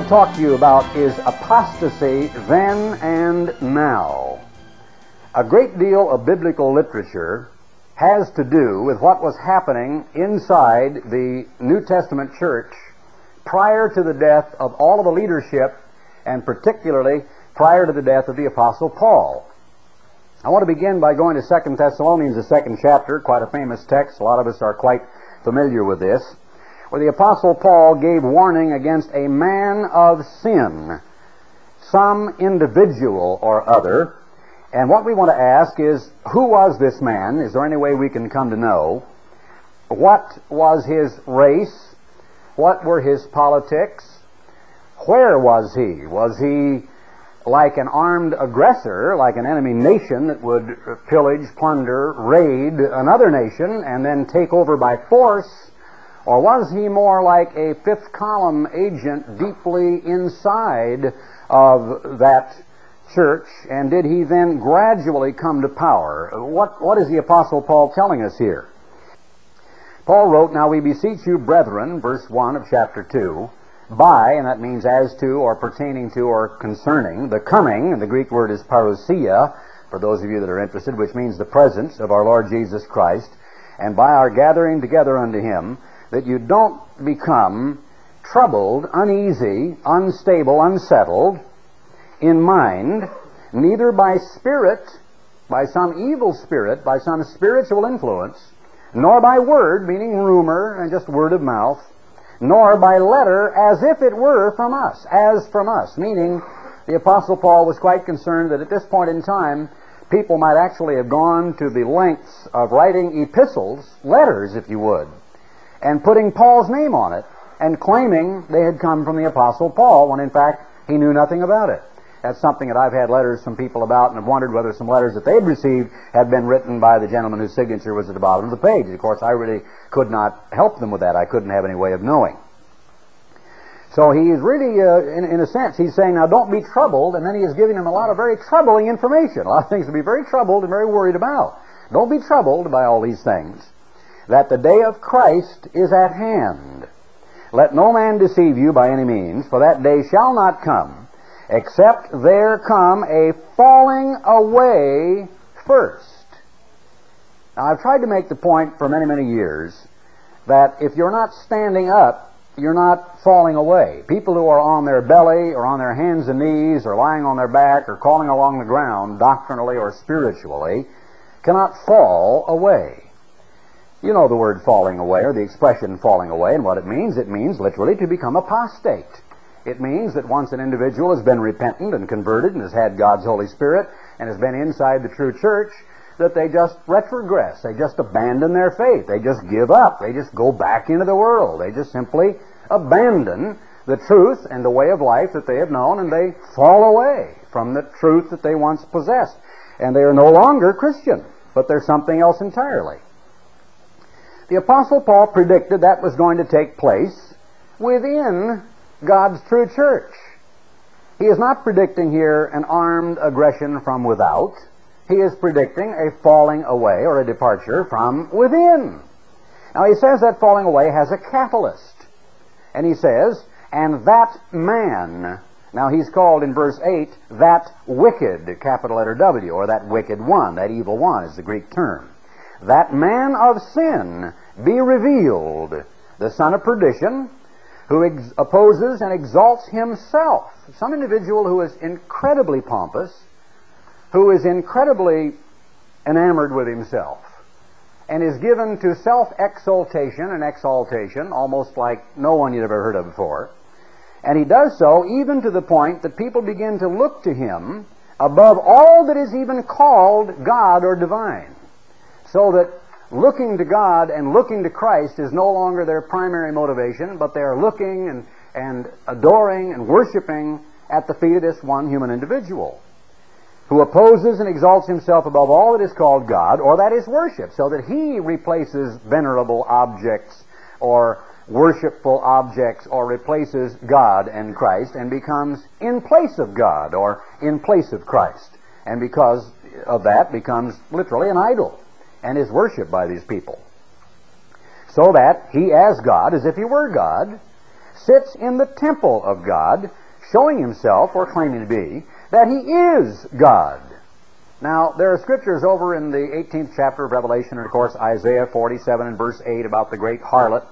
Want to talk to you about is apostasy then and now. A great deal of biblical literature has to do with what was happening inside the New Testament church prior to the death of all of the leadership and particularly prior to the death of the Apostle Paul. I want to begin by going to 2 Thessalonians, the second chapter, quite a famous text. A lot of us are quite familiar with this where the Apostle Paul gave warning against a man of sin, some individual or other. And what we want to ask is, who was this man? Is there any way we can come to know? What was his race? What were his politics? Where was he? Was he like an armed aggressor, like an enemy nation that would pillage, plunder, raid another nation, and then take over by force? Or was he more like a fifth column agent deeply inside of that church? And did he then gradually come to power? What, what is the Apostle Paul telling us here? Paul wrote, Now we beseech you, brethren, verse 1 of chapter 2, by, and that means as to, or pertaining to, or concerning, the coming, and the Greek word is parousia, for those of you that are interested, which means the presence of our Lord Jesus Christ, and by our gathering together unto him, that you don't become troubled, uneasy, unstable, unsettled in mind, neither by spirit, by some evil spirit, by some spiritual influence, nor by word, meaning rumor and just word of mouth, nor by letter as if it were from us, as from us, meaning the Apostle Paul was quite concerned that at this point in time, people might actually have gone to the lengths of writing epistles, letters, if you would, and putting Paul's name on it and claiming they had come from the Apostle Paul when in fact he knew nothing about it. That's something that I've had letters from people about and have wondered whether some letters that they'd received had been written by the gentleman whose signature was at the bottom of the page. Of course, I really could not help them with that. I couldn't have any way of knowing. So he is really, uh, in, in, a sense, he's saying, now don't be troubled, and then he is giving them a lot of very troubling information, a lot of things to be very troubled and very worried about. Don't be troubled by all these things that the day of Christ is at hand. Let no man deceive you by any means, for that day shall not come, except there come a falling away first. Now, I've tried to make the point for many, many years that if you're not standing up, you're not falling away. People who are on their belly or on their hands and knees or lying on their back or crawling along the ground, doctrinally or spiritually, cannot fall away. You know the word falling away, or the expression falling away, and what it means. It means literally to become apostate. It means that once an individual has been repentant and converted and has had God's Holy Spirit and has been inside the true church, that they just retrogress. They just abandon their faith. They just give up. They just go back into the world. They just simply abandon the truth and the way of life that they have known and they fall away from the truth that they once possessed. And they are no longer Christian, but they're something else entirely. The Apostle Paul predicted that was going to take place within God's true church. He is not predicting here an armed aggression from without. He is predicting a falling away or a departure from within. Now he says that falling away has a catalyst. And he says, and that man, now he's called in verse 8, that wicked, capital letter W, or that wicked one, that evil one is the Greek term. That man of sin be revealed, the son of perdition, who ex- opposes and exalts himself. Some individual who is incredibly pompous, who is incredibly enamored with himself, and is given to self exaltation and exaltation, almost like no one you'd ever heard of before. And he does so even to the point that people begin to look to him above all that is even called God or divine. So that looking to God and looking to Christ is no longer their primary motivation, but they are looking and, and adoring and worshiping at the feet of this one human individual who opposes and exalts himself above all that is called God, or that is worship, so that he replaces venerable objects or worshipful objects or replaces God and Christ and becomes in place of God or in place of Christ. And because of that becomes literally an idol and is worshipped by these people. So that he, as God, as if he were God, sits in the temple of God, showing himself, or claiming to be, that he is God. Now, there are scriptures over in the 18th chapter of Revelation, and of course Isaiah 47 and verse 8 about the great harlot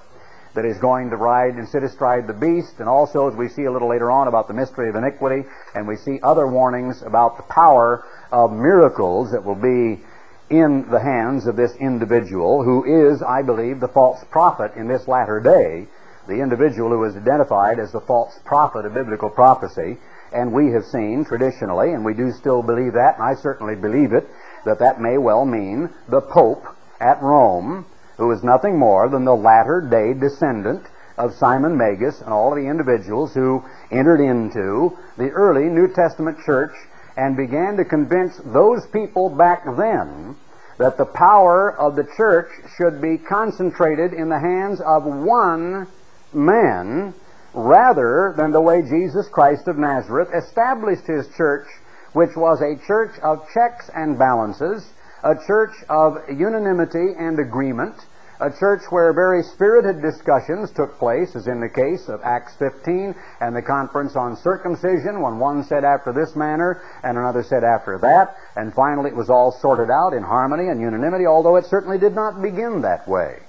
that is going to ride and sit astride the beast, and also as we see a little later on about the mystery of iniquity, and we see other warnings about the power of miracles that will be in the hands of this individual who is, I believe, the false prophet in this latter day, the individual who is identified as the false prophet of biblical prophecy. And we have seen traditionally, and we do still believe that, and I certainly believe it, that that may well mean the Pope at Rome, who is nothing more than the latter day descendant of Simon Magus and all of the individuals who entered into the early New Testament church and began to convince those people back then that the power of the church should be concentrated in the hands of one man rather than the way Jesus Christ of Nazareth established his church, which was a church of checks and balances, a church of unanimity and agreement, a church where very spirited discussions took place, as in the case of Acts 15 and the conference on circumcision, when one said after this manner and another said after that, and finally it was all sorted out in harmony and unanimity, although it certainly did not begin that way.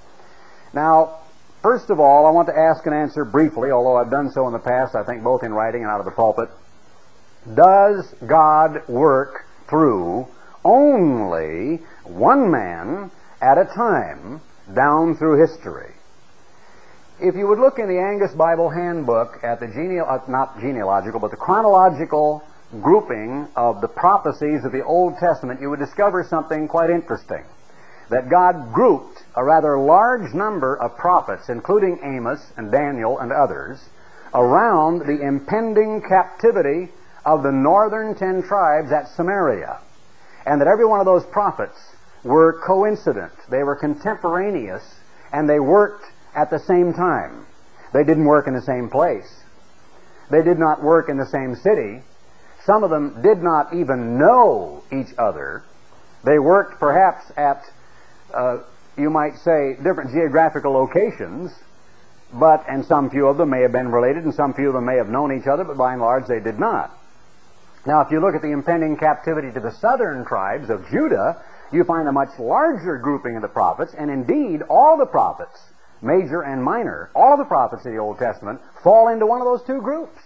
Now, first of all, I want to ask and answer briefly, although I've done so in the past, I think both in writing and out of the pulpit. Does God work through only one man at a time down through history. If you would look in the Angus Bible Handbook at the geneal, uh, not genealogical, but the chronological grouping of the prophecies of the Old Testament, you would discover something quite interesting. That God grouped a rather large number of prophets, including Amos and Daniel and others, around the impending captivity of the northern ten tribes at Samaria. And that every one of those prophets were coincident. They were contemporaneous, and they worked at the same time. They didn't work in the same place. They did not work in the same city. Some of them did not even know each other. They worked perhaps at, uh, you might say, different geographical locations, but, and some few of them may have been related, and some few of them may have known each other, but by and large they did not. Now, if you look at the impending captivity to the southern tribes of Judah, you find a much larger grouping of the prophets, and indeed, all the prophets, major and minor, all the prophets of the Old Testament fall into one of those two groups.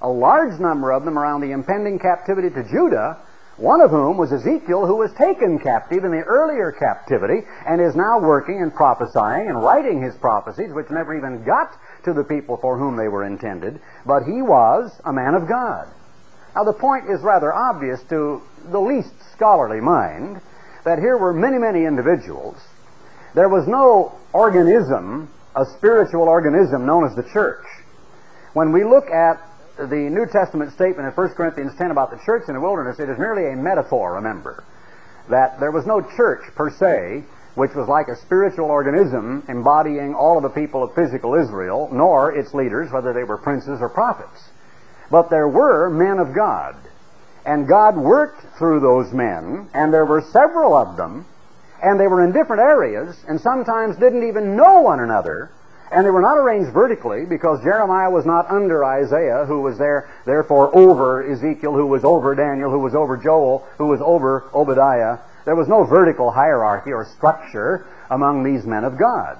A large number of them around the impending captivity to Judah, one of whom was Ezekiel, who was taken captive in the earlier captivity and is now working and prophesying and writing his prophecies, which never even got to the people for whom they were intended, but he was a man of God. Now, the point is rather obvious to the least scholarly mind that here were many, many individuals. There was no organism, a spiritual organism known as the church. When we look at the New Testament statement in 1 Corinthians 10 about the church in the wilderness, it is merely a metaphor, remember. That there was no church per se, which was like a spiritual organism embodying all of the people of physical Israel, nor its leaders, whether they were princes or prophets. But there were men of God and God worked through those men, and there were several of them, and they were in different areas, and sometimes didn't even know one another, and they were not arranged vertically because Jeremiah was not under Isaiah, who was there, therefore over Ezekiel, who was over Daniel, who was over Joel, who was over Obadiah. There was no vertical hierarchy or structure among these men of God.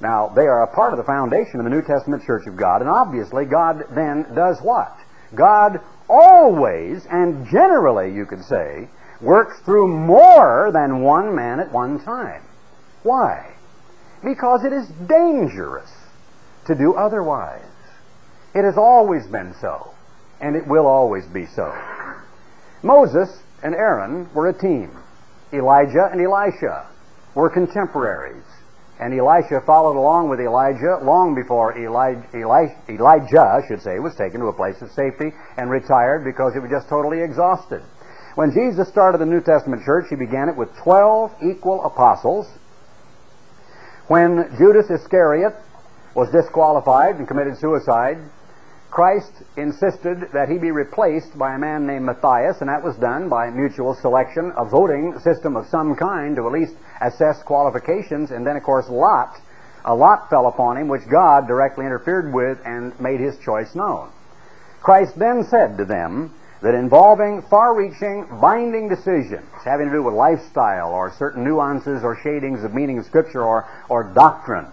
Now, they are a part of the foundation of the New Testament Church of God, and obviously God then does what? God always, and generally, you could say, works through more than one man at one time. Why? Because it is dangerous to do otherwise. It has always been so, and it will always be so. Moses and Aaron were a team. Elijah and Elisha were contemporaries. And Elisha followed along with Elijah long before Elijah, Elijah, I should say, was taken to a place of safety and retired because he was just totally exhausted. When Jesus started the New Testament church, he began it with 12 equal apostles. When Judas Iscariot was disqualified and committed suicide, Christ insisted that he be replaced by a man named Matthias, and that was done by mutual selection, a voting system of some kind to at least assess qualifications, and then, of course, Lot a lot fell upon him which God directly interfered with and made his choice known. Christ then said to them that involving far reaching, binding decisions having to do with lifestyle or certain nuances or shadings of meaning of Scripture or, or doctrine,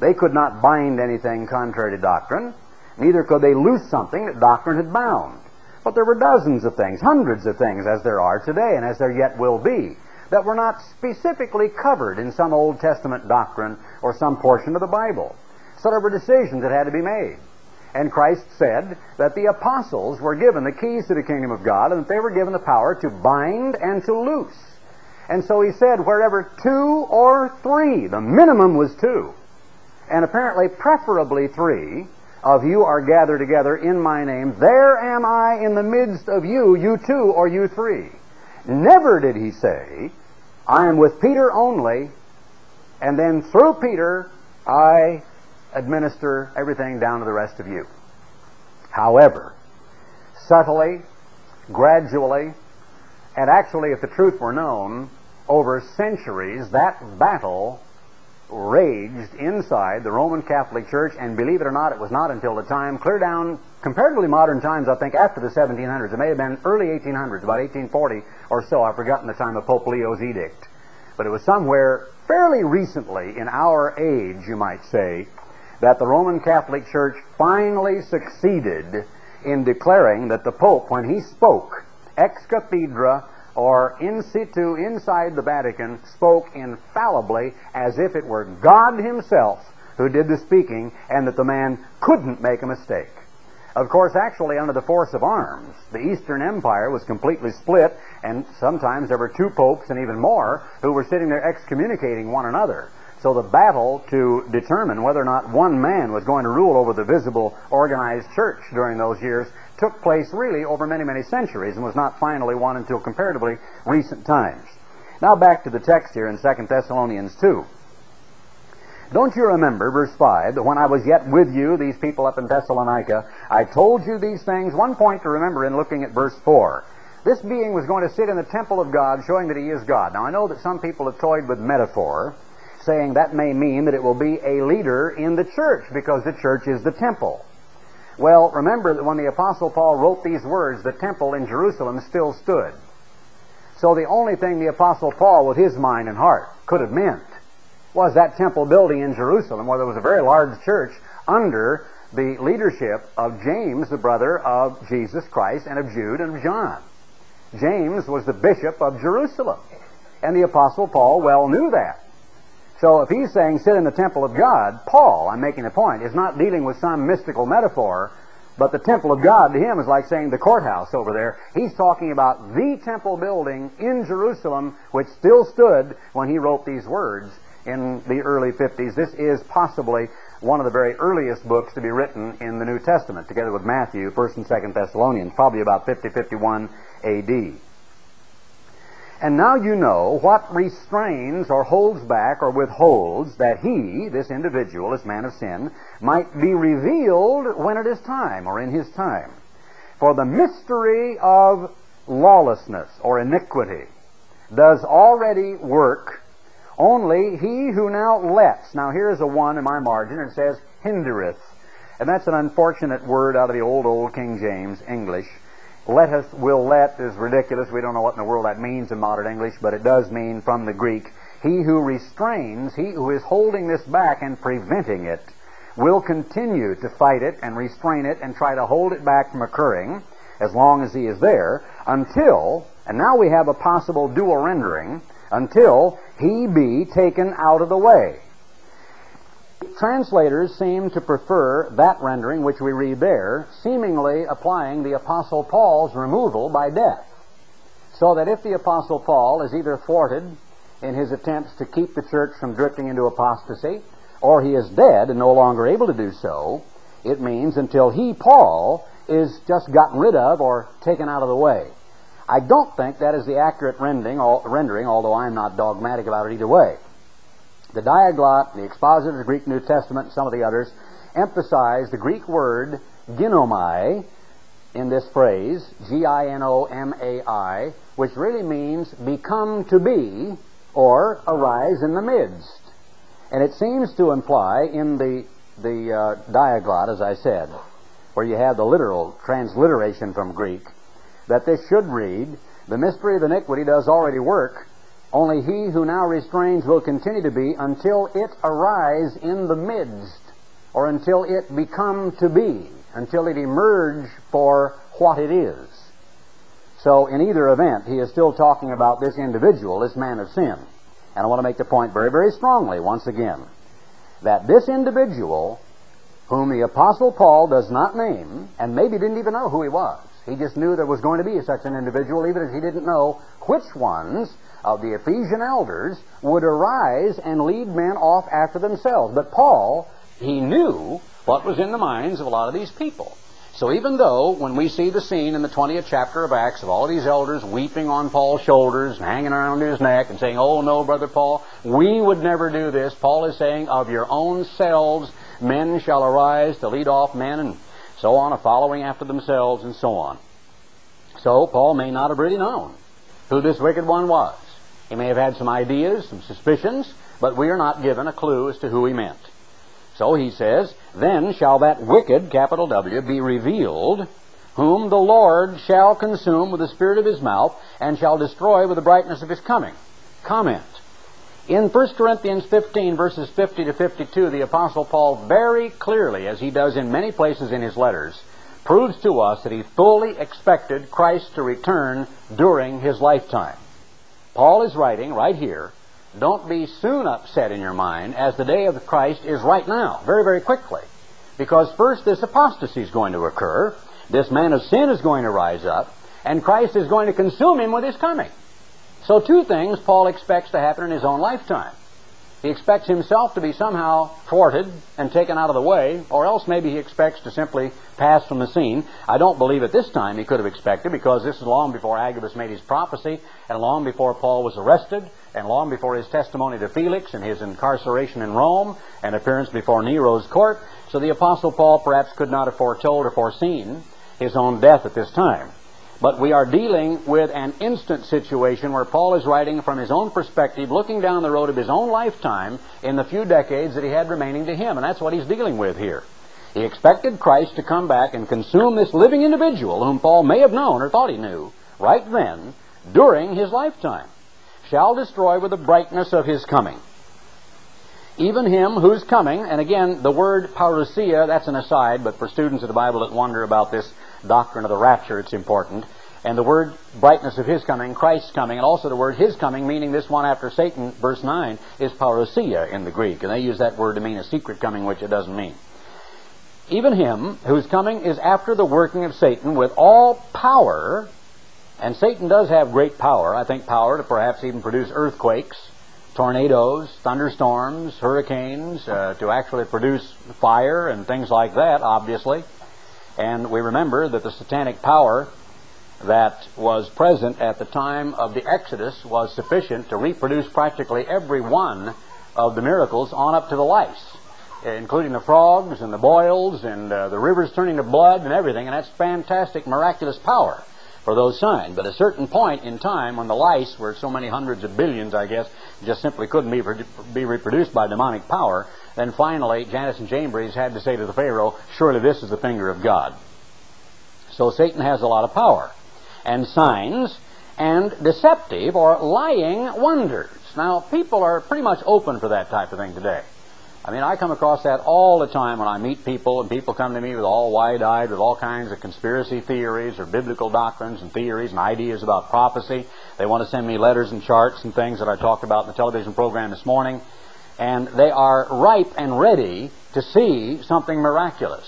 they could not bind anything contrary to doctrine, neither could they loose something that doctrine had bound. But there were dozens of things, hundreds of things, as there are today and as there yet will be, that were not specifically covered in some Old Testament doctrine or some portion of the Bible. So there were decisions that had to be made. And Christ said that the apostles were given the keys to the kingdom of God and that they were given the power to bind and to loose. And so he said, wherever two or three, the minimum was two, and apparently preferably three, of you are gathered together in my name, there am I in the midst of you, you two or you three. Never did he say, I am with Peter only, and then through Peter I administer everything down to the rest of you. However, subtly, gradually, and actually, if the truth were known, over centuries, that battle raged inside the Roman Catholic Church, and believe it or not, it was not until the time, clear down, comparatively modern times, I think, after the 1700s. It may have been early 1800s, about 1840 or so. I've forgotten the time of Pope Leo's edict. But it was somewhere fairly recently in our age, you might say, that the Roman Catholic Church finally succeeded in declaring that the Pope, when he spoke ex cathedra or in situ inside the Vatican, spoke infallibly as if it were God Himself who did the speaking and that the man couldn't make a mistake. Of course, actually, under the force of arms, the Eastern Empire was completely split, and sometimes there were two popes and even more who were sitting there excommunicating one another. So the battle to determine whether or not one man was going to rule over the visible organized church during those years took place really over many, many centuries and was not finally won until comparatively recent times. Now back to the text here in 2 Thessalonians 2. Don't you remember, verse 5, that when I was yet with you, these people up in Thessalonica, I told you these things? One point to remember in looking at verse 4. This being was going to sit in the temple of God, showing that he is God. Now I know that some people have toyed with metaphor, saying that may mean that it will be a leader in the church because the church is the temple. Well, remember that when the Apostle Paul wrote these words, the temple in Jerusalem still stood. So the only thing the Apostle Paul, with his mind and heart, could have meant was that temple building in Jerusalem where there was a very large church under the leadership of James, the brother of Jesus Christ, and of Jude and of John. James was the bishop of Jerusalem. And the Apostle Paul well knew that. So if he's saying sit in the temple of God, Paul, I'm making a point, is not dealing with some mystical metaphor, but the temple of God to him is like saying the courthouse over there. He's talking about the temple building in Jerusalem, which still stood when he wrote these words in the early 50s. This is possibly one of the very earliest books to be written in the New Testament, together with Matthew, 1st and 2nd Thessalonians, probably about 50, 51 AD. And now you know what restrains or holds back or withholds that he, this individual, this man of sin, might be revealed when it is time or in his time. For the mystery of lawlessness or iniquity does already work. Only he who now lets, now here's a one in my margin, and it says hindereth. And that's an unfortunate word out of the old, old King James English let us will let is ridiculous. We don't know what in the world that means in modern English, but it does mean from the Greek. He who restrains, he who is holding this back and preventing it, will continue to fight it and restrain it and try to hold it back from occurring as long as he is there until, and now we have a possible dual rendering, until he be taken out of the way. Translators seem to prefer that rendering which we read there, seemingly applying the Apostle Paul's removal by death. So that if the Apostle Paul is either thwarted in his attempts to keep the church from drifting into apostasy, or he is dead and no longer able to do so, it means until he, Paul, is just gotten rid of or taken out of the way. I don't think that is the accurate rendering, although I'm not dogmatic about it either way. The Diaglott, the expositor of the Greek New Testament, and some of the others emphasize the Greek word ginomai in this phrase, G-I-N-O-M-A-I, which really means become to be or arise in the midst. And it seems to imply in the, the uh, diaglott, as I said, where you have the literal transliteration from Greek, that this should read, The mystery of iniquity does already work, only he who now restrains will continue to be until it arise in the midst, or until it become to be, until it emerge for what it is. So, in either event, he is still talking about this individual, this man of sin. And I want to make the point very, very strongly once again that this individual, whom the Apostle Paul does not name, and maybe didn't even know who he was, he just knew there was going to be such an individual, even if he didn't know which ones of the Ephesian elders would arise and lead men off after themselves. But Paul, he knew what was in the minds of a lot of these people. So even though when we see the scene in the 20th chapter of Acts of all these elders weeping on Paul's shoulders and hanging around his neck and saying, Oh no, brother Paul, we would never do this, Paul is saying, Of your own selves men shall arise to lead off men and so on, a following after themselves and so on. So Paul may not have really known who this wicked one was. He may have had some ideas, some suspicions, but we are not given a clue as to who he meant. So he says, Then shall that wicked, capital W, be revealed, whom the Lord shall consume with the spirit of his mouth, and shall destroy with the brightness of his coming. Comment. In 1 Corinthians 15, verses 50 to 52, the Apostle Paul very clearly, as he does in many places in his letters, proves to us that he fully expected Christ to return during his lifetime. Paul is writing right here don't be soon upset in your mind as the day of Christ is right now, very, very quickly. Because first this apostasy is going to occur, this man of sin is going to rise up, and Christ is going to consume him with his coming. So two things Paul expects to happen in his own lifetime. He expects himself to be somehow thwarted and taken out of the way, or else maybe he expects to simply pass from the scene. I don't believe at this time he could have expected, because this is long before Agabus made his prophecy, and long before Paul was arrested, and long before his testimony to Felix and his incarceration in Rome and appearance before Nero's court. So the Apostle Paul perhaps could not have foretold or foreseen his own death at this time. But we are dealing with an instant situation where Paul is writing from his own perspective, looking down the road of his own lifetime in the few decades that he had remaining to him. And that's what he's dealing with here. He expected Christ to come back and consume this living individual whom Paul may have known or thought he knew right then during his lifetime. Shall destroy with the brightness of his coming. Even him who's coming, and again, the word parousia, that's an aside, but for students of the Bible that wonder about this doctrine of the rapture, it's important. And the word brightness of his coming, Christ's coming, and also the word his coming, meaning this one after Satan, verse 9, is parousia in the Greek. And they use that word to mean a secret coming, which it doesn't mean. Even him whose coming is after the working of Satan with all power, and Satan does have great power, I think power to perhaps even produce earthquakes, tornadoes, thunderstorms, hurricanes, uh, to actually produce fire and things like that, obviously. And we remember that the satanic power that was present at the time of the Exodus was sufficient to reproduce practically every one of the miracles on up to the lice, including the frogs and the boils and uh, the rivers turning to blood and everything. And that's fantastic, miraculous power for those signs. But at a certain point in time, when the lice were so many hundreds of billions, I guess, just simply couldn't be, be reproduced by demonic power, then finally Jannes and Jambres had to say to the Pharaoh, surely this is the finger of God. So Satan has a lot of power. And signs and deceptive or lying wonders. Now, people are pretty much open for that type of thing today. I mean, I come across that all the time when I meet people, and people come to me with all wide-eyed with all kinds of conspiracy theories or biblical doctrines and theories and ideas about prophecy. They want to send me letters and charts and things that I talked about in the television program this morning, and they are ripe and ready to see something miraculous.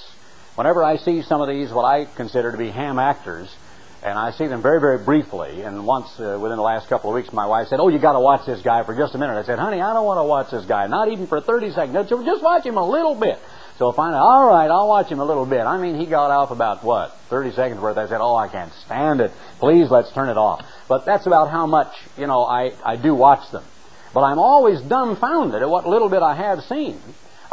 Whenever I see some of these, what I consider to be ham actors, and I see them very, very briefly. And once uh, within the last couple of weeks, my wife said, "Oh, you got to watch this guy for just a minute." I said, "Honey, I don't want to watch this guy, not even for 30 seconds. Just watch him a little bit." So finally, all right, I'll watch him a little bit. I mean, he got off about what 30 seconds worth. I said, "Oh, I can't stand it. Please, let's turn it off." But that's about how much you know I I do watch them. But I'm always dumbfounded at what little bit I have seen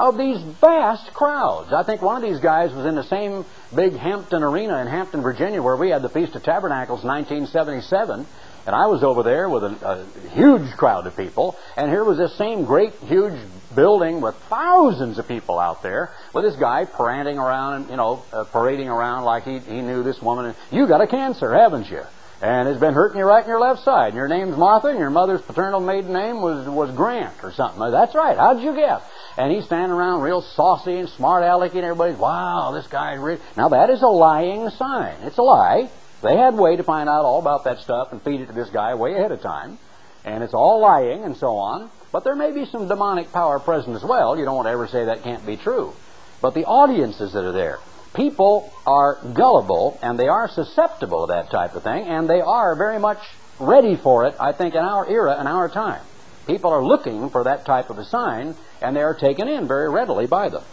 of these vast crowds. I think one of these guys was in the same big Hampton Arena in Hampton, Virginia, where we had the Feast of Tabernacles in 1977. And I was over there with a, a huge crowd of people. And here was this same great, huge building with thousands of people out there, with this guy parading around, you know, uh, parading around like he, he knew this woman. You got a cancer, haven't you? And it's been hurting you right in your left side. And your name's Martha, and your mother's paternal maiden name was was Grant or something. That's right. How'd you guess? And he's standing around real saucy and smart alecky, and everybody's, wow, this guy's rich. Now that is a lying sign. It's a lie. They had way to find out all about that stuff and feed it to this guy way ahead of time. And it's all lying and so on. But there may be some demonic power present as well. You don't want to ever say that can't be true. But the audiences that are there, people are gullible and they are susceptible to that type of thing, and they are very much ready for it, I think, in our era and our time. People are looking for that type of a sign, and they are taken in very readily by them.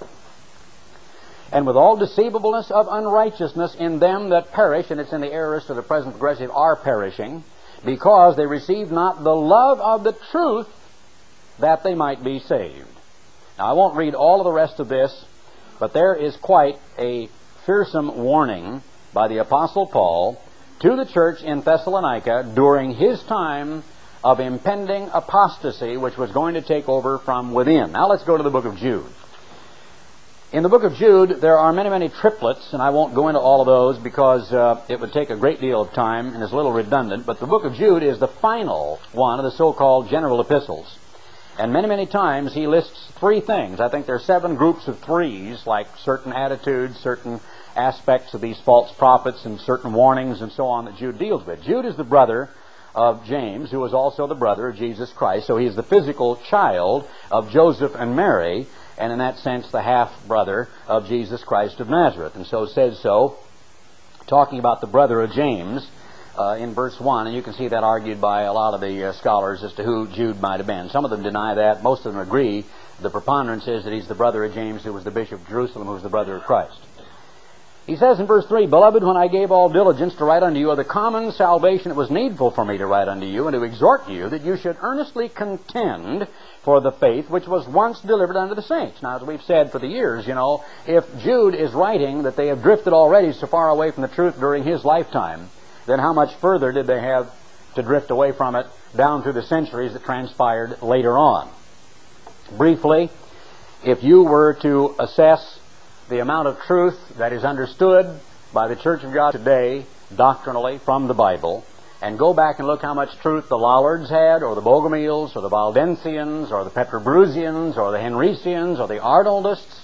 And with all deceivableness of unrighteousness in them that perish, and it's in the aorist of the present progressive, are perishing, because they receive not the love of the truth that they might be saved. Now, I won't read all of the rest of this, but there is quite a fearsome warning by the Apostle Paul to the church in Thessalonica during his time of impending apostasy, which was going to take over from within. Now, let's go to the book of Jude. In the book of Jude, there are many, many triplets, and I won't go into all of those because uh, it would take a great deal of time and is a little redundant. But the book of Jude is the final one of the so called general epistles. And many, many times he lists three things. I think there are seven groups of threes, like certain attitudes, certain aspects of these false prophets, and certain warnings and so on that Jude deals with. Jude is the brother of James, who was also the brother of Jesus Christ. So he is the physical child of Joseph and Mary, and in that sense, the half brother of Jesus Christ of Nazareth. And so says so, talking about the brother of James uh, in verse 1, and you can see that argued by a lot of the uh, scholars as to who Jude might have been. Some of them deny that. Most of them agree. The preponderance is that he's the brother of James, who was the bishop of Jerusalem, who was the brother of Christ. He says in verse 3, Beloved, when I gave all diligence to write unto you of the common salvation, it was needful for me to write unto you and to exhort you that you should earnestly contend for the faith which was once delivered unto the saints. Now, as we've said for the years, you know, if Jude is writing that they have drifted already so far away from the truth during his lifetime, then how much further did they have to drift away from it down through the centuries that transpired later on? Briefly, if you were to assess the amount of truth that is understood by the Church of God today, doctrinally, from the Bible, and go back and look how much truth the Lollards had, or the Bogomils, or the Valdensians, or the Petrobrusians, or the Henricians, or the Arnoldists,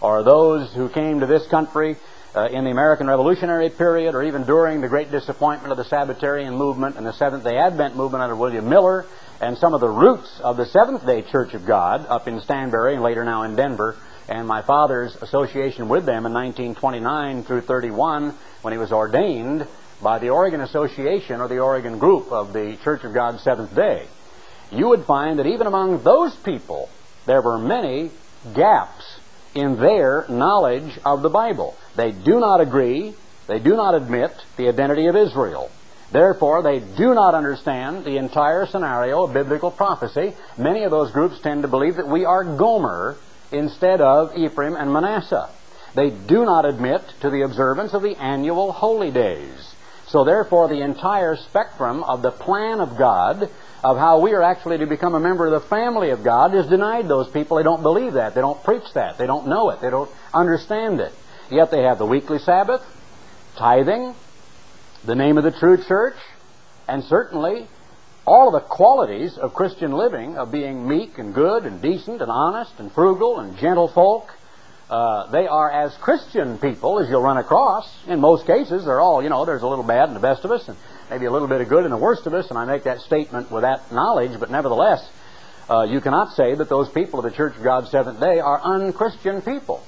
or those who came to this country uh, in the American Revolutionary period, or even during the great disappointment of the Sabbatarian movement and the Seventh day Advent movement under William Miller, and some of the roots of the Seventh day Church of God up in Stanberry and later now in Denver, and my father's association with them in 1929 through 31 when he was ordained by the Oregon Association or the Oregon Group of the Church of God Seventh day. You would find that even among those people, there were many gaps in their knowledge of the Bible. They do not agree, they do not admit the identity of Israel. Therefore, they do not understand the entire scenario of biblical prophecy. Many of those groups tend to believe that we are Gomer instead of Ephraim and Manasseh. They do not admit to the observance of the annual holy days. So, therefore, the entire spectrum of the plan of God of how we are actually to become a member of the family of God is denied those people. They don't believe that. They don't preach that. They don't know it. They don't understand it. Yet they have the weekly Sabbath, tithing, the name of the true church, and certainly all of the qualities of Christian living, of being meek and good and decent and honest and frugal and gentle folk. Uh, they are as Christian people as you'll run across. In most cases, they're all, you know, there's a little bad in the best of us, and maybe a little bit of good in the worst of us, and I make that statement with that knowledge, but nevertheless, uh, you cannot say that those people of the Church of God Seventh day are unchristian people.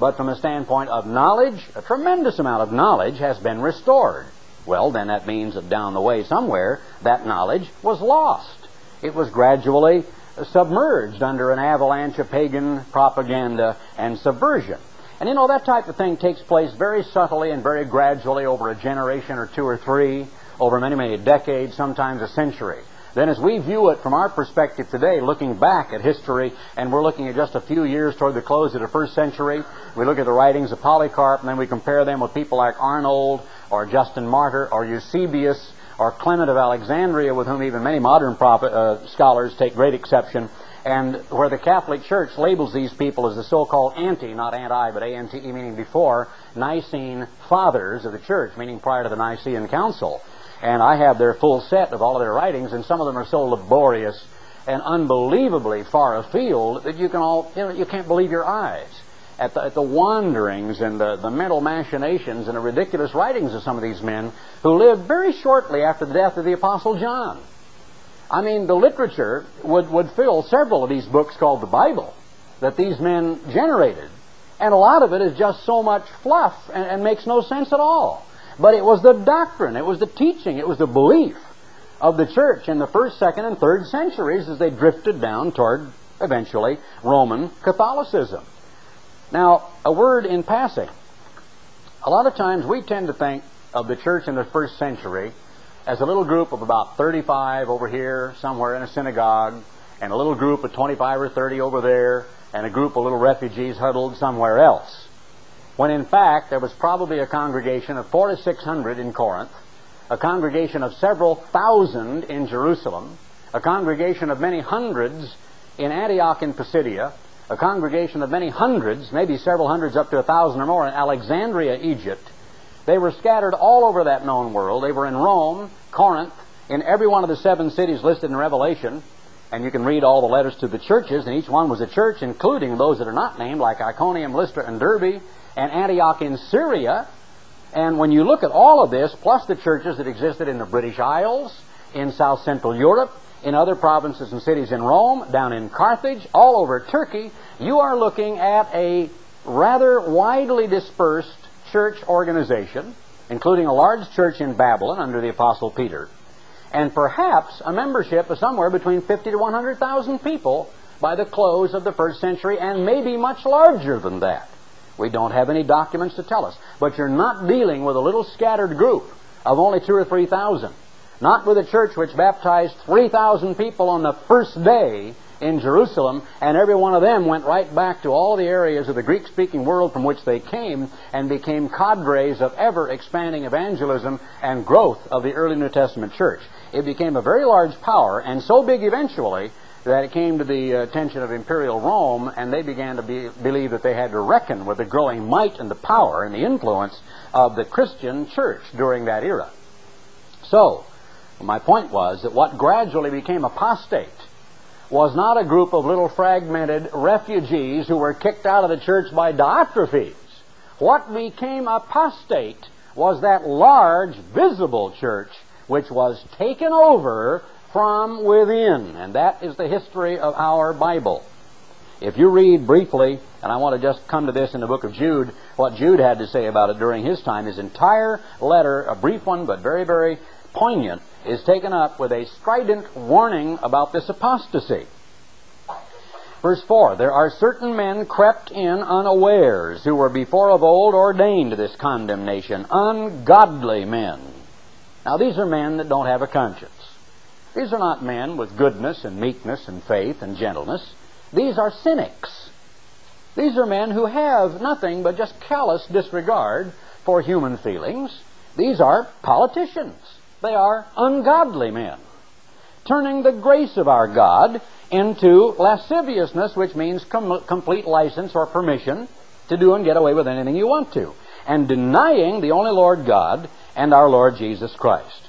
But from a standpoint of knowledge, a tremendous amount of knowledge has been restored. Well, then that means that down the way somewhere, that knowledge was lost. It was gradually submerged under an avalanche of pagan propaganda and subversion. And you know, that type of thing takes place very subtly and very gradually over a generation or two or three, over many, many decades, sometimes a century. Then, as we view it from our perspective today, looking back at history, and we're looking at just a few years toward the close of the first century, we look at the writings of Polycarp, and then we compare them with people like Arnold, or Justin Martyr, or Eusebius, or Clement of Alexandria, with whom even many modern prophet, uh, scholars take great exception. and where the Catholic Church labels these people as the so-called anti, not anti, but A-N-T-E, meaning before, Nicene fathers of the church, meaning prior to the Nicene Council. And I have their full set of all of their writings, and some of them are so laborious and unbelievably far afield that you can all, you know, you can't believe your eyes at the, at the wanderings and the, the mental machinations and the ridiculous writings of some of these men who lived very shortly after the death of the Apostle John. I mean, the literature would, would fill several of these books called the Bible that these men generated. And a lot of it is just so much fluff and, and makes no sense at all. But it was the doctrine, it was the teaching, it was the belief of the church in the first, second, and third centuries as they drifted down toward, eventually, Roman Catholicism. Now, a word in passing. A lot of times we tend to think of the church in the first century as a little group of about 35 over here, somewhere in a synagogue, and a little group of 25 or 30 over there, and a group of little refugees huddled somewhere else. When in fact, there was probably a congregation of four to 600 in Corinth, a congregation of several thousand in Jerusalem, a congregation of many hundreds in Antioch in Pisidia, a congregation of many hundreds, maybe several hundreds up to a thousand or more in Alexandria, Egypt, they were scattered all over that known world. They were in Rome, Corinth, in every one of the seven cities listed in Revelation. And you can read all the letters to the churches, and each one was a church, including those that are not named, like Iconium, Lystra, and Derbe, and Antioch in Syria. And when you look at all of this, plus the churches that existed in the British Isles, in South Central Europe, in other provinces and cities in Rome, down in Carthage, all over Turkey, you are looking at a rather widely dispersed church organization, including a large church in Babylon under the Apostle Peter, and perhaps a membership of somewhere between 50 to 100,000 people by the close of the first century, and maybe much larger than that. We don't have any documents to tell us. But you're not dealing with a little scattered group of only two or three thousand. Not with a church which baptized 3,000 people on the first day in Jerusalem, and every one of them went right back to all the areas of the Greek speaking world from which they came and became cadres of ever expanding evangelism and growth of the early New Testament church. It became a very large power, and so big eventually that it came to the attention of imperial Rome, and they began to be, believe that they had to reckon with the growing might and the power and the influence of the Christian church during that era. So, my point was that what gradually became apostate was not a group of little fragmented refugees who were kicked out of the church by Diotrephes. What became apostate was that large, visible church which was taken over from within. And that is the history of our Bible. If you read briefly, and I want to just come to this in the book of Jude, what Jude had to say about it during his time, his entire letter, a brief one but very, very poignant, is taken up with a strident warning about this apostasy. Verse 4 There are certain men crept in unawares, who were before of old ordained to this condemnation, ungodly men. Now, these are men that don't have a conscience. These are not men with goodness and meekness and faith and gentleness. These are cynics. These are men who have nothing but just callous disregard for human feelings. These are politicians. They are ungodly men, turning the grace of our God into lasciviousness, which means com- complete license or permission to do and get away with anything you want to, and denying the only Lord God and our Lord Jesus Christ.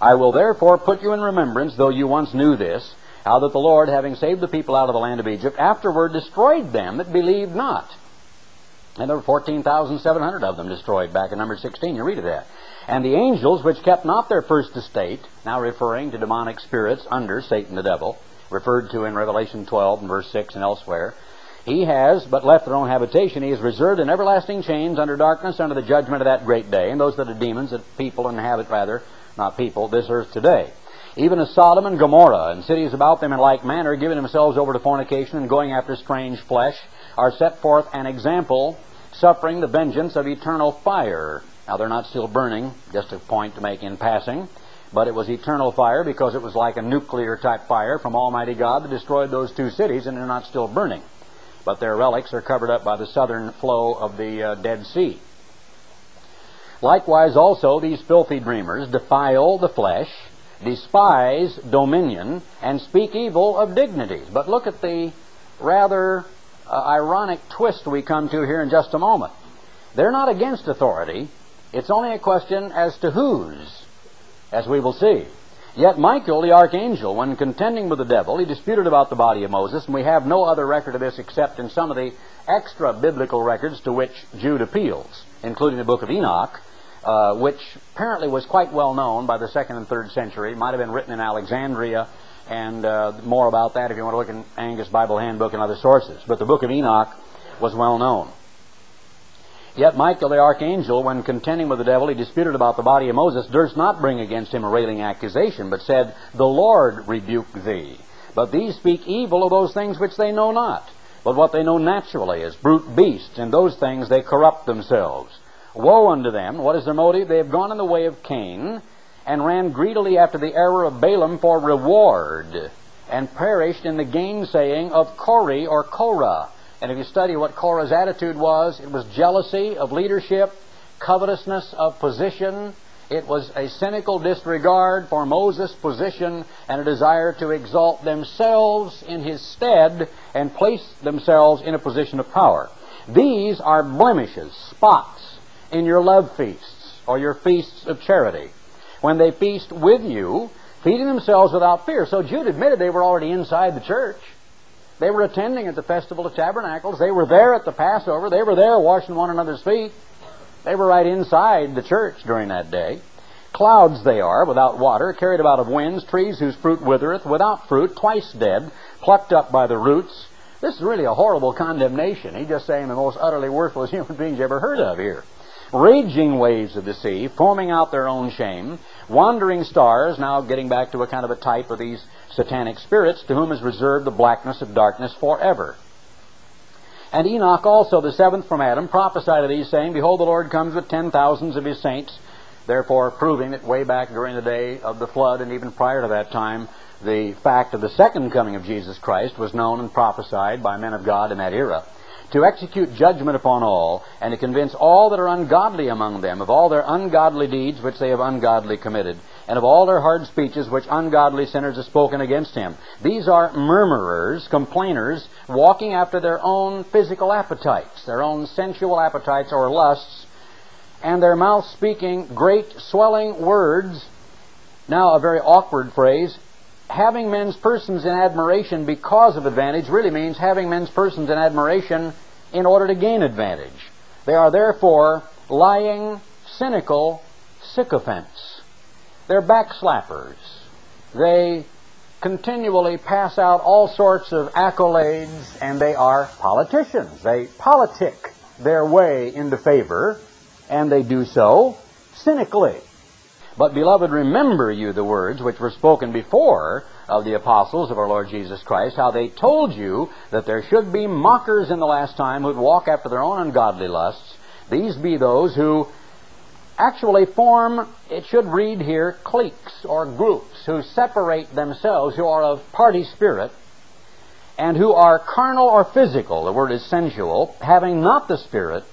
I will therefore put you in remembrance, though you once knew this, how that the Lord, having saved the people out of the land of Egypt, afterward destroyed them that believed not. And there were 14,700 of them destroyed back in number 16. You read of that. And the angels which kept not their first estate, now referring to demonic spirits under Satan the devil, referred to in Revelation 12 and verse 6 and elsewhere, he has but left their own habitation. He is reserved in everlasting chains under darkness under the judgment of that great day. And those that are demons, that people inhabit rather, not people, this earth today. Even as Sodom and Gomorrah and cities about them in like manner, giving themselves over to fornication and going after strange flesh, are set forth an example, suffering the vengeance of eternal fire now, they're not still burning, just a point to make in passing, but it was eternal fire because it was like a nuclear type fire from Almighty God that destroyed those two cities, and they're not still burning. But their relics are covered up by the southern flow of the uh, Dead Sea. Likewise, also, these filthy dreamers defile the flesh, despise dominion, and speak evil of dignities. But look at the rather uh, ironic twist we come to here in just a moment. They're not against authority. It's only a question as to whose, as we will see. Yet Michael, the archangel, when contending with the devil, he disputed about the body of Moses, and we have no other record of this except in some of the extra biblical records to which Jude appeals, including the book of Enoch, uh, which apparently was quite well known by the second and third century. It might have been written in Alexandria, and uh, more about that if you want to look in Angus Bible Handbook and other sources. But the book of Enoch was well known. Yet Michael the archangel, when contending with the devil, he disputed about the body of Moses, durst not bring against him a railing accusation, but said, The Lord rebuke thee. But these speak evil of those things which they know not, but what they know naturally, as brute beasts, and those things they corrupt themselves. Woe unto them! What is their motive? They have gone in the way of Cain, and ran greedily after the error of Balaam for reward, and perished in the gainsaying of Core or Korah. And if you study what Korah's attitude was, it was jealousy of leadership, covetousness of position. It was a cynical disregard for Moses' position and a desire to exalt themselves in his stead and place themselves in a position of power. These are blemishes, spots in your love feasts or your feasts of charity. When they feast with you, feeding themselves without fear. So Jude admitted they were already inside the church. They were attending at the Festival of Tabernacles. They were there at the Passover. They were there washing one another's feet. They were right inside the church during that day. Clouds they are, without water, carried about of winds, trees whose fruit withereth, without fruit, twice dead, plucked up by the roots. This is really a horrible condemnation. He's just saying the most utterly worthless human beings you ever heard of here raging waves of the sea, forming out their own shame, wandering stars, now getting back to a kind of a type of these satanic spirits, to whom is reserved the blackness of darkness forever. And Enoch also, the seventh from Adam, prophesied of these, saying, Behold, the Lord comes with ten thousands of his saints, therefore proving that way back during the day of the flood and even prior to that time, the fact of the second coming of Jesus Christ was known and prophesied by men of God in that era to execute judgment upon all, and to convince all that are ungodly among them of all their ungodly deeds which they have ungodly committed, and of all their hard speeches which ungodly sinners have spoken against him. These are murmurers, complainers, walking after their own physical appetites, their own sensual appetites or lusts, and their mouth speaking great swelling words. Now, a very awkward phrase. Having men's persons in admiration because of advantage really means having men's persons in admiration in order to gain advantage. They are therefore lying, cynical sycophants. They're backslappers. They continually pass out all sorts of accolades, and they are politicians. They politic their way into favor, and they do so cynically. But, beloved, remember you the words which were spoken before of the apostles of our Lord Jesus Christ, how they told you that there should be mockers in the last time who'd walk after their own ungodly lusts. These be those who actually form, it should read here, cliques or groups who separate themselves, who are of party spirit, and who are carnal or physical, the word is sensual, having not the Spirit,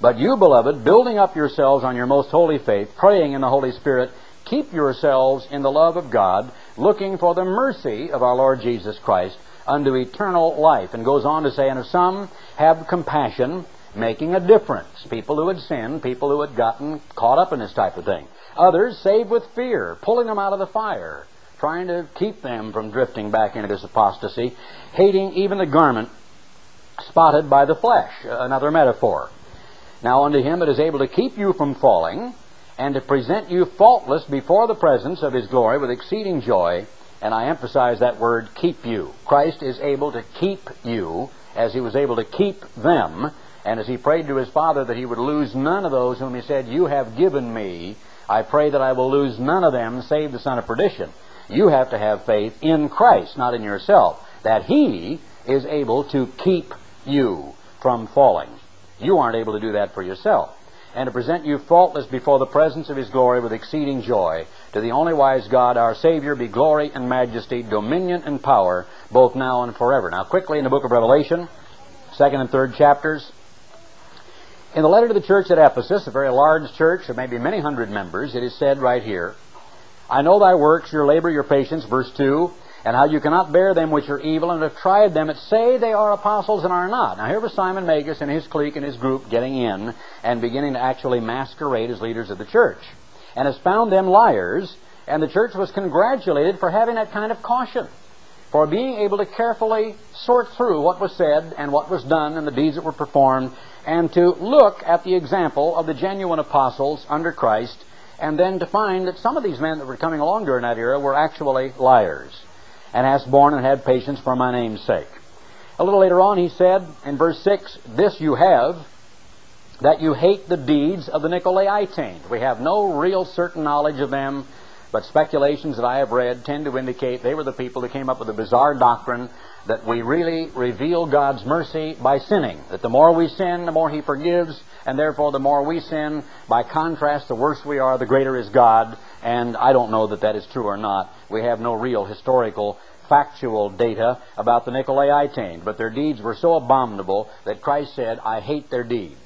but you, beloved, building up yourselves on your most holy faith, praying in the Holy Spirit, keep yourselves in the love of God, looking for the mercy of our Lord Jesus Christ unto eternal life. And goes on to say, and if some have compassion, making a difference. People who had sinned, people who had gotten caught up in this type of thing. Others save with fear, pulling them out of the fire, trying to keep them from drifting back into this apostasy, hating even the garment spotted by the flesh. Another metaphor. Now unto him that is able to keep you from falling, and to present you faultless before the presence of his glory with exceeding joy. And I emphasize that word, keep you. Christ is able to keep you as he was able to keep them. And as he prayed to his Father that he would lose none of those whom he said, You have given me, I pray that I will lose none of them save the son of perdition. You have to have faith in Christ, not in yourself, that he is able to keep you from falling. You aren't able to do that for yourself and to present you faultless before the presence of his glory with exceeding joy. To the only wise God, our Savior, be glory and majesty, dominion and power, both now and forever. Now, quickly in the book of Revelation, second and third chapters. In the letter to the church at Ephesus, a very large church of maybe many hundred members, it is said right here, I know thy works, your labor, your patience, verse 2, and how you cannot bear them which are evil, and have tried them that say they are apostles and are not. Now here was Simon Magus and his clique and his group getting in and beginning to actually masquerade as leaders of the church, and has found them liars, and the church was congratulated for having that kind of caution, for being able to carefully sort through what was said and what was done and the deeds that were performed, and to look at the example of the genuine apostles under Christ and then to find that some of these men that were coming along during that era were actually liars, and hast borne and had patience for my name's sake. A little later on, he said in verse 6, This you have, that you hate the deeds of the Nicolaitanes. We have no real certain knowledge of them, but speculations that I have read tend to indicate they were the people that came up with a bizarre doctrine that we really reveal God's mercy by sinning. That the more we sin, the more He forgives, and therefore the more we sin, by contrast, the worse we are, the greater is God. And I don't know that that is true or not. We have no real historical, factual data about the Nicolaitanes, but their deeds were so abominable that Christ said, I hate their deeds.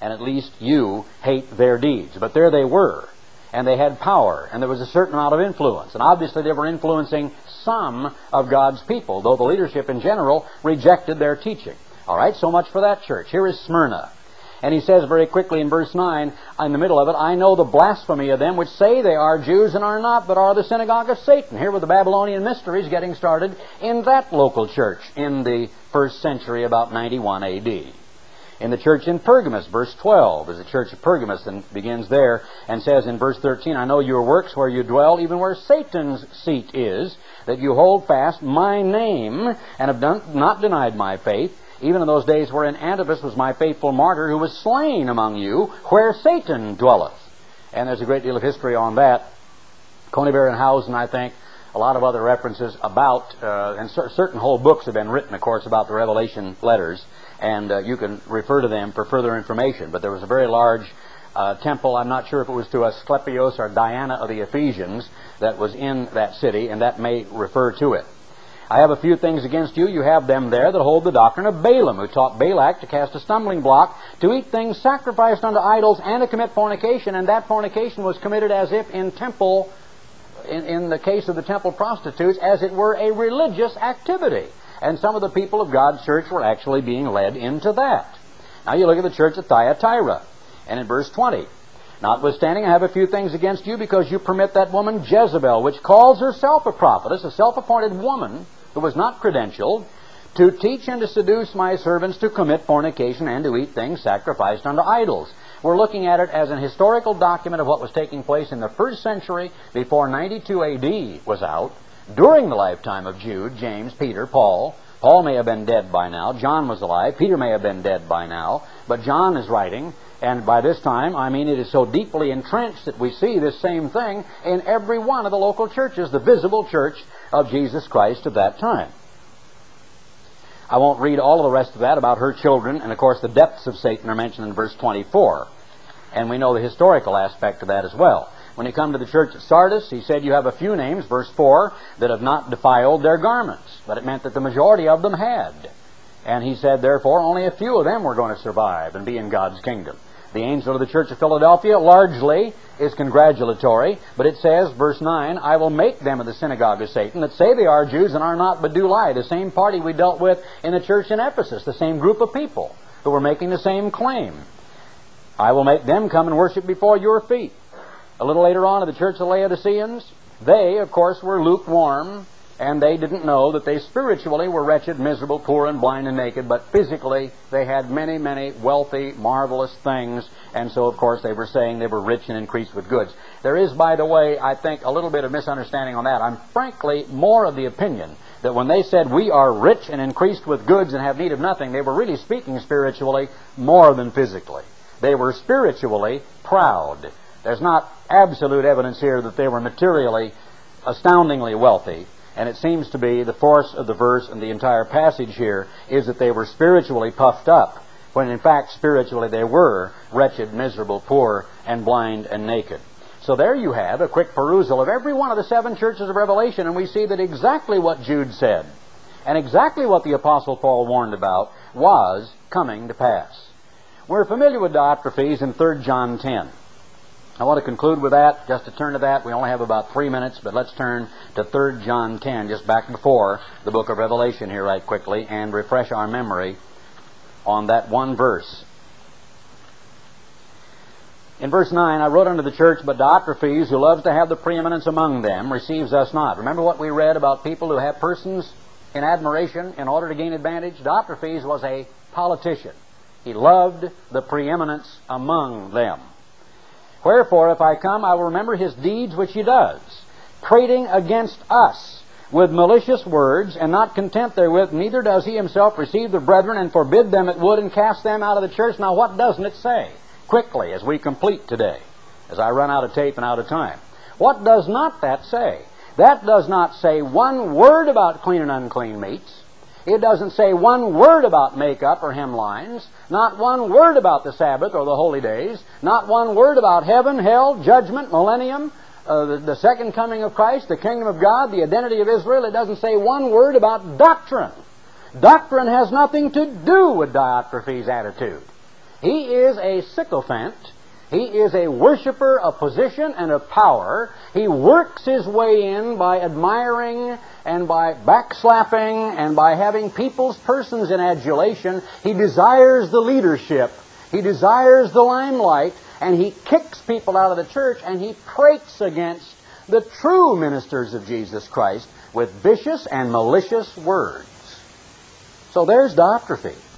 And at least you hate their deeds. But there they were and they had power, and there was a certain amount of influence. And obviously, they were influencing some of God's people, though the leadership in general rejected their teaching. All right, so much for that church. Here is Smyrna. And he says very quickly in verse 9, in the middle of it, I know the blasphemy of them which say they are Jews and are not, but are the synagogue of Satan. Here were the Babylonian mysteries getting started in that local church in the first century, about 91 AD in the church in Pergamos, verse 12, is the church of Pergamos, and begins there and says in verse 13, I know your works where you dwell, even where Satan's seat is, that you hold fast my name and have done, not denied my faith, even in those days wherein Antipas was my faithful martyr, who was slain among you, where Satan dwelleth. And there's a great deal of history on that. Conybeare I think, a lot of other references about, uh, and certain whole books have been written, of course, about the Revelation letters and uh, you can refer to them for further information. But there was a very large uh, temple. I'm not sure if it was to Asclepios or Diana of the Ephesians that was in that city, and that may refer to it. I have a few things against you. You have them there that hold the doctrine of Balaam, who taught Balak to cast a stumbling block, to eat things sacrificed unto idols, and to commit fornication. And that fornication was committed as if in temple, in, in the case of the temple prostitutes, as it were a religious activity. And some of the people of God's church were actually being led into that. Now you look at the church at Thyatira, and in verse 20, Notwithstanding, I have a few things against you because you permit that woman Jezebel, which calls herself a prophetess, a self appointed woman who was not credentialed, to teach and to seduce my servants to commit fornication and to eat things sacrificed unto idols. We're looking at it as an historical document of what was taking place in the first century before 92 AD was out during the lifetime of Jude, James, Peter, Paul. Paul may have been dead by now. John was alive. Peter may have been dead by now. But John is writing, and by this time, I mean, it is so deeply entrenched that we see this same thing in every one of the local churches, the visible church of Jesus Christ of that time. I won't read all of the rest of that about her children, and of course, the depths of Satan are mentioned in verse 24. And we know the historical aspect of that as well. When you come to the church at Sardis, he said, You have a few names, verse 4, that have not defiled their garments. But it meant that the majority of them had. And he said, Therefore, only a few of them were going to survive and be in God's kingdom. The angel of the church of Philadelphia largely is congratulatory, but it says, verse 9, I will make them of the synagogue of Satan that say they are Jews and are not, but do lie. The same party we dealt with in the church in Ephesus, the same group of people who were making the same claim. I will make them come and worship before your feet. A little later on in the church of Laodiceans, they, of course, were lukewarm, and they didn't know that they spiritually were wretched, miserable, poor, and blind and naked, but physically they had many, many wealthy, marvelous things, and so, of course, they were saying they were rich and increased with goods. There is, by the way, I think, a little bit of misunderstanding on that. I'm frankly more of the opinion that when they said we are rich and increased with goods and have need of nothing, they were really speaking spiritually more than physically. They were spiritually proud. There's not absolute evidence here that they were materially astoundingly wealthy. And it seems to be the force of the verse and the entire passage here is that they were spiritually puffed up, when in fact spiritually they were wretched, miserable, poor, and blind and naked. So there you have a quick perusal of every one of the seven churches of Revelation, and we see that exactly what Jude said and exactly what the Apostle Paul warned about was coming to pass. We're familiar with Diotrephes in 3 John 10. I want to conclude with that, just to turn to that. We only have about three minutes, but let's turn to 3 John 10, just back before the book of Revelation here, right quickly, and refresh our memory on that one verse. In verse 9, I wrote unto the church, but Diotrephes, who loves to have the preeminence among them, receives us not. Remember what we read about people who have persons in admiration in order to gain advantage? Diotrephes was a politician. He loved the preeminence among them. Wherefore, if I come, I will remember his deeds which he does, prating against us with malicious words, and not content therewith, neither does he himself receive the brethren and forbid them that would and cast them out of the church. Now, what doesn't it say? Quickly, as we complete today, as I run out of tape and out of time. What does not that say? That does not say one word about clean and unclean meats. It doesn't say one word about makeup or hemlines, not one word about the Sabbath or the holy days, not one word about heaven, hell, judgment, millennium, uh, the, the second coming of Christ, the kingdom of God, the identity of Israel. It doesn't say one word about doctrine. Doctrine has nothing to do with Diotrephes' attitude. He is a sycophant he is a worshiper of position and of power. He works his way in by admiring and by backslapping and by having people's persons in adulation. He desires the leadership. He desires the limelight. And he kicks people out of the church and he prates against the true ministers of Jesus Christ with vicious and malicious words. So there's Diotrephes.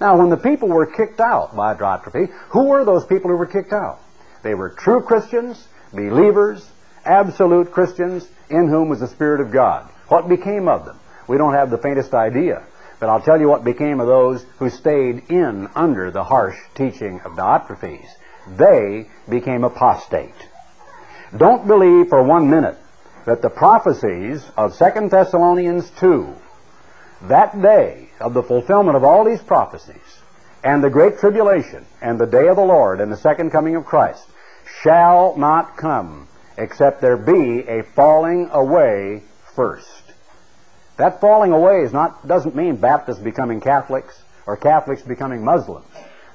Now, when the people were kicked out by Diotrephes, who were those people who were kicked out? They were true Christians, believers, absolute Christians, in whom was the Spirit of God. What became of them? We don't have the faintest idea. But I'll tell you what became of those who stayed in under the harsh teaching of Diotrephes. They became apostate. Don't believe for one minute that the prophecies of 2 Thessalonians 2, that day, of the fulfillment of all these prophecies and the great tribulation and the day of the Lord and the second coming of Christ shall not come except there be a falling away first. That falling away is not, doesn't mean Baptists becoming Catholics or Catholics becoming Muslims.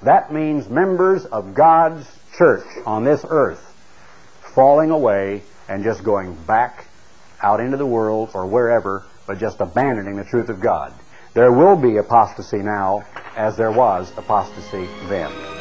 That means members of God's church on this earth falling away and just going back out into the world or wherever, but just abandoning the truth of God. There will be apostasy now as there was apostasy then.